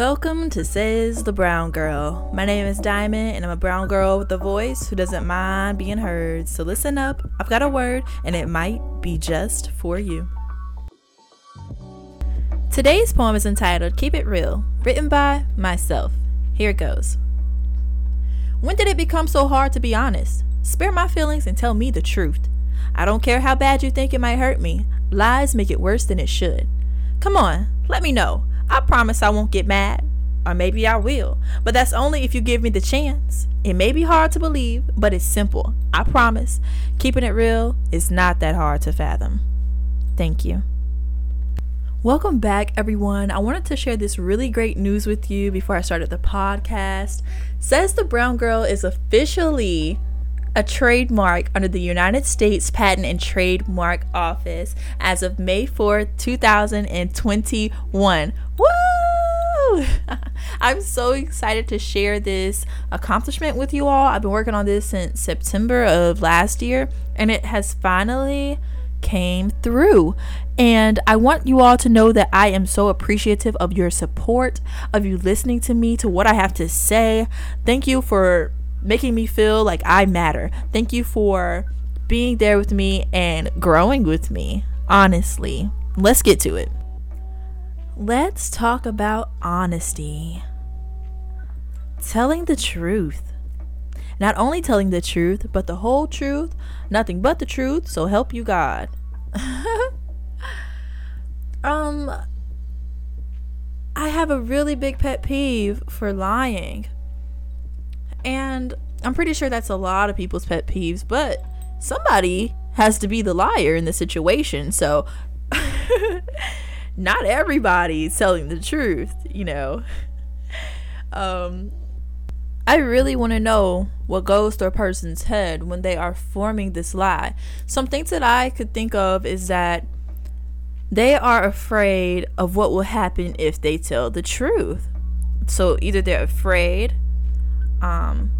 Welcome to Says the Brown Girl. My name is Diamond, and I'm a brown girl with a voice who doesn't mind being heard. So listen up, I've got a word, and it might be just for you. Today's poem is entitled Keep It Real, written by myself. Here it goes. When did it become so hard to be honest? Spare my feelings and tell me the truth. I don't care how bad you think it might hurt me. Lies make it worse than it should. Come on, let me know. I promise I won't get mad. Or maybe I will. But that's only if you give me the chance. It may be hard to believe, but it's simple. I promise. Keeping it real is not that hard to fathom. Thank you. Welcome back, everyone. I wanted to share this really great news with you before I started the podcast. Says the Brown Girl is officially a trademark under the United States Patent and Trademark Office as of May 4th, 2021. Woo! I'm so excited to share this accomplishment with you all. I've been working on this since September of last year and it has finally came through. And I want you all to know that I am so appreciative of your support, of you listening to me, to what I have to say. Thank you for making me feel like I matter. Thank you for being there with me and growing with me. Honestly, let's get to it. Let's talk about honesty. Telling the truth. Not only telling the truth, but the whole truth, nothing but the truth, so help you God. um I have a really big pet peeve for lying. And I'm pretty sure that's a lot of people's pet peeves, but somebody has to be the liar in the situation. So not everybody's telling the truth, you know. Um I really want to know what goes through a person's head when they are forming this lie. Some things that I could think of is that they are afraid of what will happen if they tell the truth. So either they're afraid um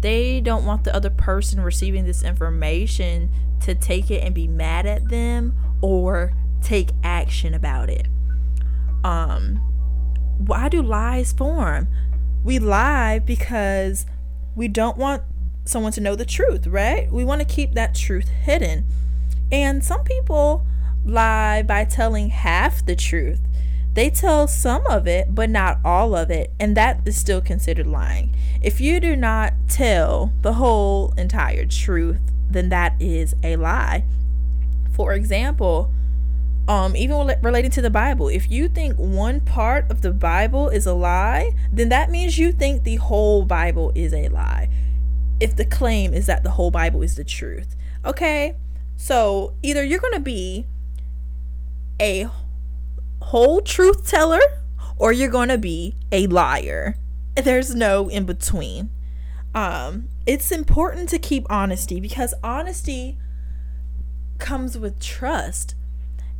they don't want the other person receiving this information to take it and be mad at them or take action about it. Um why do lies form? We lie because we don't want someone to know the truth, right? We want to keep that truth hidden. And some people lie by telling half the truth. They tell some of it, but not all of it, and that is still considered lying. If you do not tell the whole entire truth, then that is a lie. For example, um, even relating to the Bible, if you think one part of the Bible is a lie, then that means you think the whole Bible is a lie. If the claim is that the whole Bible is the truth. Okay? So either you're going to be a whole truth teller or you're going to be a liar. There's no in between. Um, it's important to keep honesty because honesty comes with trust.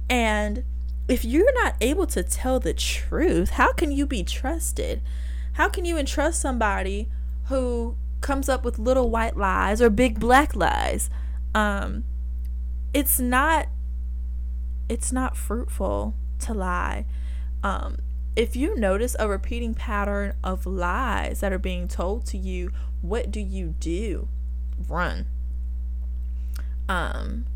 And if you're not able to tell the truth, how can you be trusted? How can you entrust somebody who comes up with little white lies or big black lies? Um, it's not it's not fruitful to lie. Um, if you notice a repeating pattern of lies that are being told to you, what do you do? Run. Um,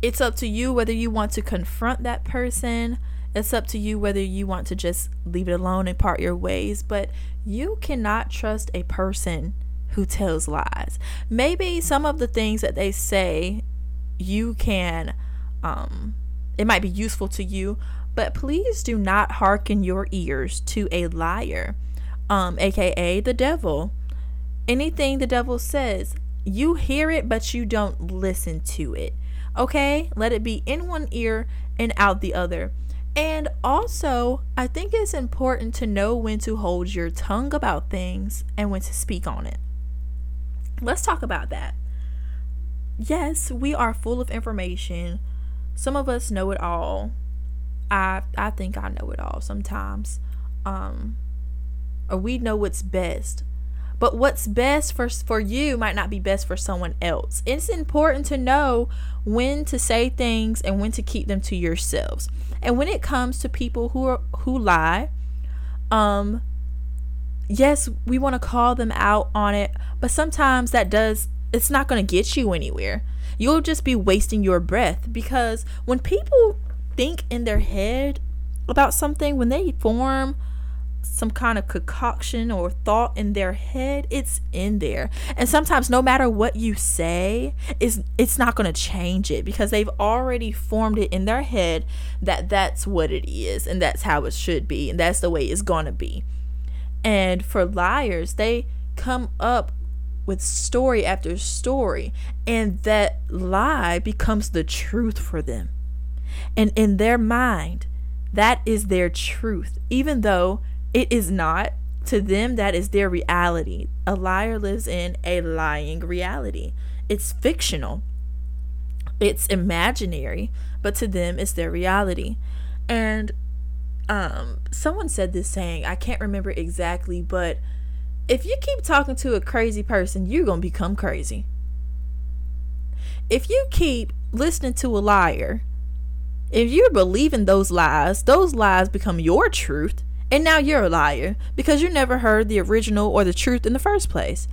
it's up to you whether you want to confront that person. It's up to you whether you want to just leave it alone and part your ways. But you cannot trust a person who tells lies. Maybe some of the things that they say you can um it might be useful to you, but please do not hearken your ears to a liar, um, aka the devil. Anything the devil says, you hear it, but you don't listen to it. Okay? Let it be in one ear and out the other. And also, I think it's important to know when to hold your tongue about things and when to speak on it. Let's talk about that. Yes, we are full of information. Some of us know it all, I I think I know it all sometimes. Um or we know what's best. But what's best for for you might not be best for someone else. It's important to know when to say things and when to keep them to yourselves. And when it comes to people who are who lie, Um yes, we want to call them out on it, but sometimes that does it's not going to get you anywhere. You'll just be wasting your breath because when people think in their head about something, when they form some kind of concoction or thought in their head, it's in there. And sometimes no matter what you say, is it's not going to change it because they've already formed it in their head that that's what it is and that's how it should be and that's the way it's going to be. And for liars, they come up with story after story, and that lie becomes the truth for them. And in their mind, that is their truth, even though it is not. To them, that is their reality. A liar lives in a lying reality. It's fictional, it's imaginary, but to them, it's their reality. And um, someone said this saying, I can't remember exactly, but if you keep talking to a crazy person, you're going to become crazy. If you keep listening to a liar, if you're believing those lies, those lies become your truth, and now you're a liar because you never heard the original or the truth in the first place.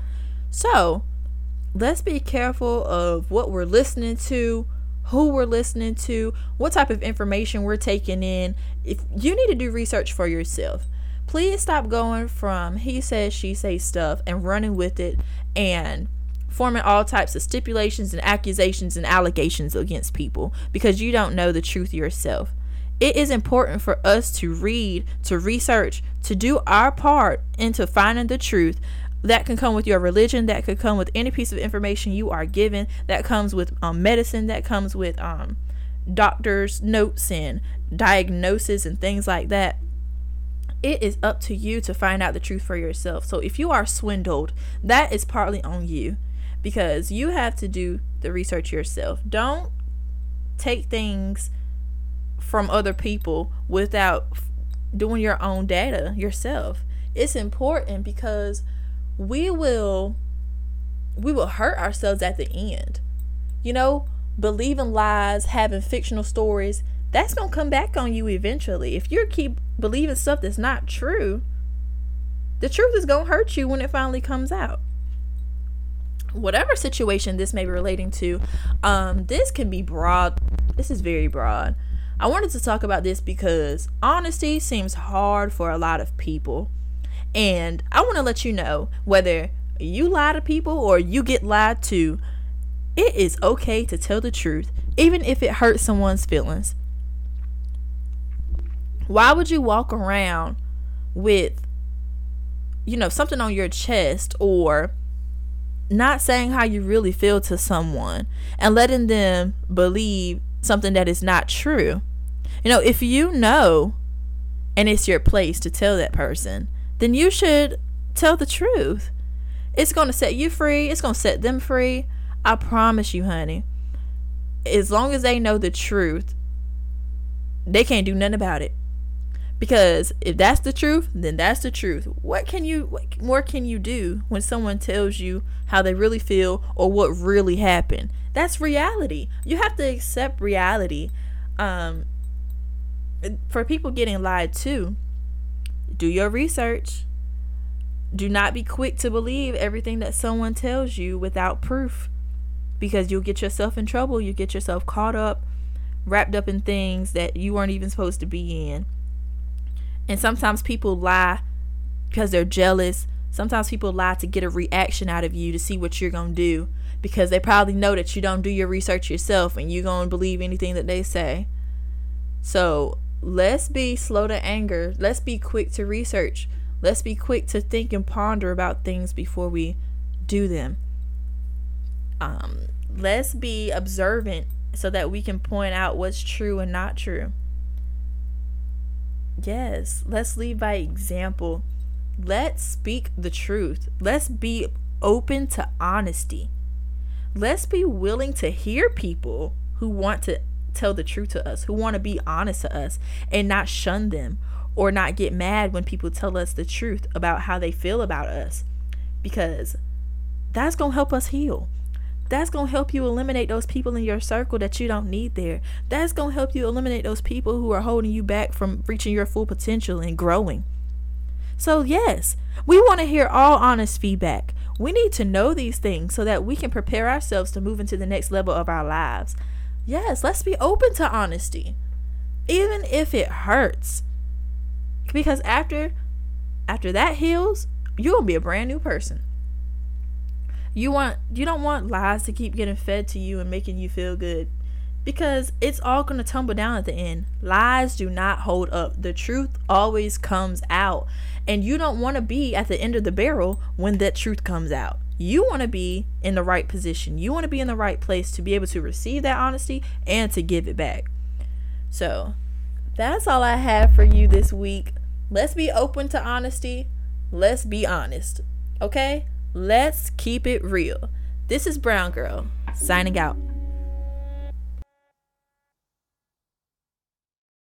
So, let's be careful of what we're listening to, who we're listening to, what type of information we're taking in. If you need to do research for yourself, please stop going from he says, she says stuff and running with it and forming all types of stipulations and accusations and allegations against people because you don't know the truth yourself. It is important for us to read, to research, to do our part into finding the truth. That can come with your religion, that could come with any piece of information you are given, that comes with um, medicine, that comes with um, doctor's notes and diagnosis and things like that it is up to you to find out the truth for yourself. So if you are swindled, that is partly on you because you have to do the research yourself. Don't take things from other people without doing your own data yourself. It's important because we will we will hurt ourselves at the end. You know, believing lies, having fictional stories, that's going to come back on you eventually. If you keep believing stuff that's not true, the truth is going to hurt you when it finally comes out. Whatever situation this may be relating to, um, this can be broad. This is very broad. I wanted to talk about this because honesty seems hard for a lot of people. And I want to let you know whether you lie to people or you get lied to, it is okay to tell the truth, even if it hurts someone's feelings. Why would you walk around with, you know, something on your chest or not saying how you really feel to someone and letting them believe something that is not true? You know, if you know and it's your place to tell that person, then you should tell the truth. It's going to set you free, it's going to set them free. I promise you, honey. As long as they know the truth, they can't do nothing about it. Because if that's the truth, then that's the truth. What can you what more can you do when someone tells you how they really feel or what really happened? That's reality. You have to accept reality. Um for people getting lied to, do your research. Do not be quick to believe everything that someone tells you without proof because you'll get yourself in trouble. You get yourself caught up, wrapped up in things that you weren't even supposed to be in. And sometimes people lie because they're jealous. Sometimes people lie to get a reaction out of you to see what you're going to do because they probably know that you don't do your research yourself and you're going to believe anything that they say. So let's be slow to anger. Let's be quick to research. Let's be quick to think and ponder about things before we do them. Um, let's be observant so that we can point out what's true and not true. Yes, let's lead by example. Let's speak the truth. Let's be open to honesty. Let's be willing to hear people who want to tell the truth to us, who want to be honest to us, and not shun them or not get mad when people tell us the truth about how they feel about us because that's going to help us heal. That's going to help you eliminate those people in your circle that you don't need there. That's going to help you eliminate those people who are holding you back from reaching your full potential and growing. So, yes, we want to hear all honest feedback. We need to know these things so that we can prepare ourselves to move into the next level of our lives. Yes, let's be open to honesty, even if it hurts. Because after after that heals, to be a brand new person. You want you don't want lies to keep getting fed to you and making you feel good because it's all going to tumble down at the end. Lies do not hold up. The truth always comes out. And you don't want to be at the end of the barrel when that truth comes out. You want to be in the right position. You want to be in the right place to be able to receive that honesty and to give it back. So, that's all I have for you this week. Let's be open to honesty. Let's be honest. Okay? Let's keep it real. This is Brown Girl, signing out.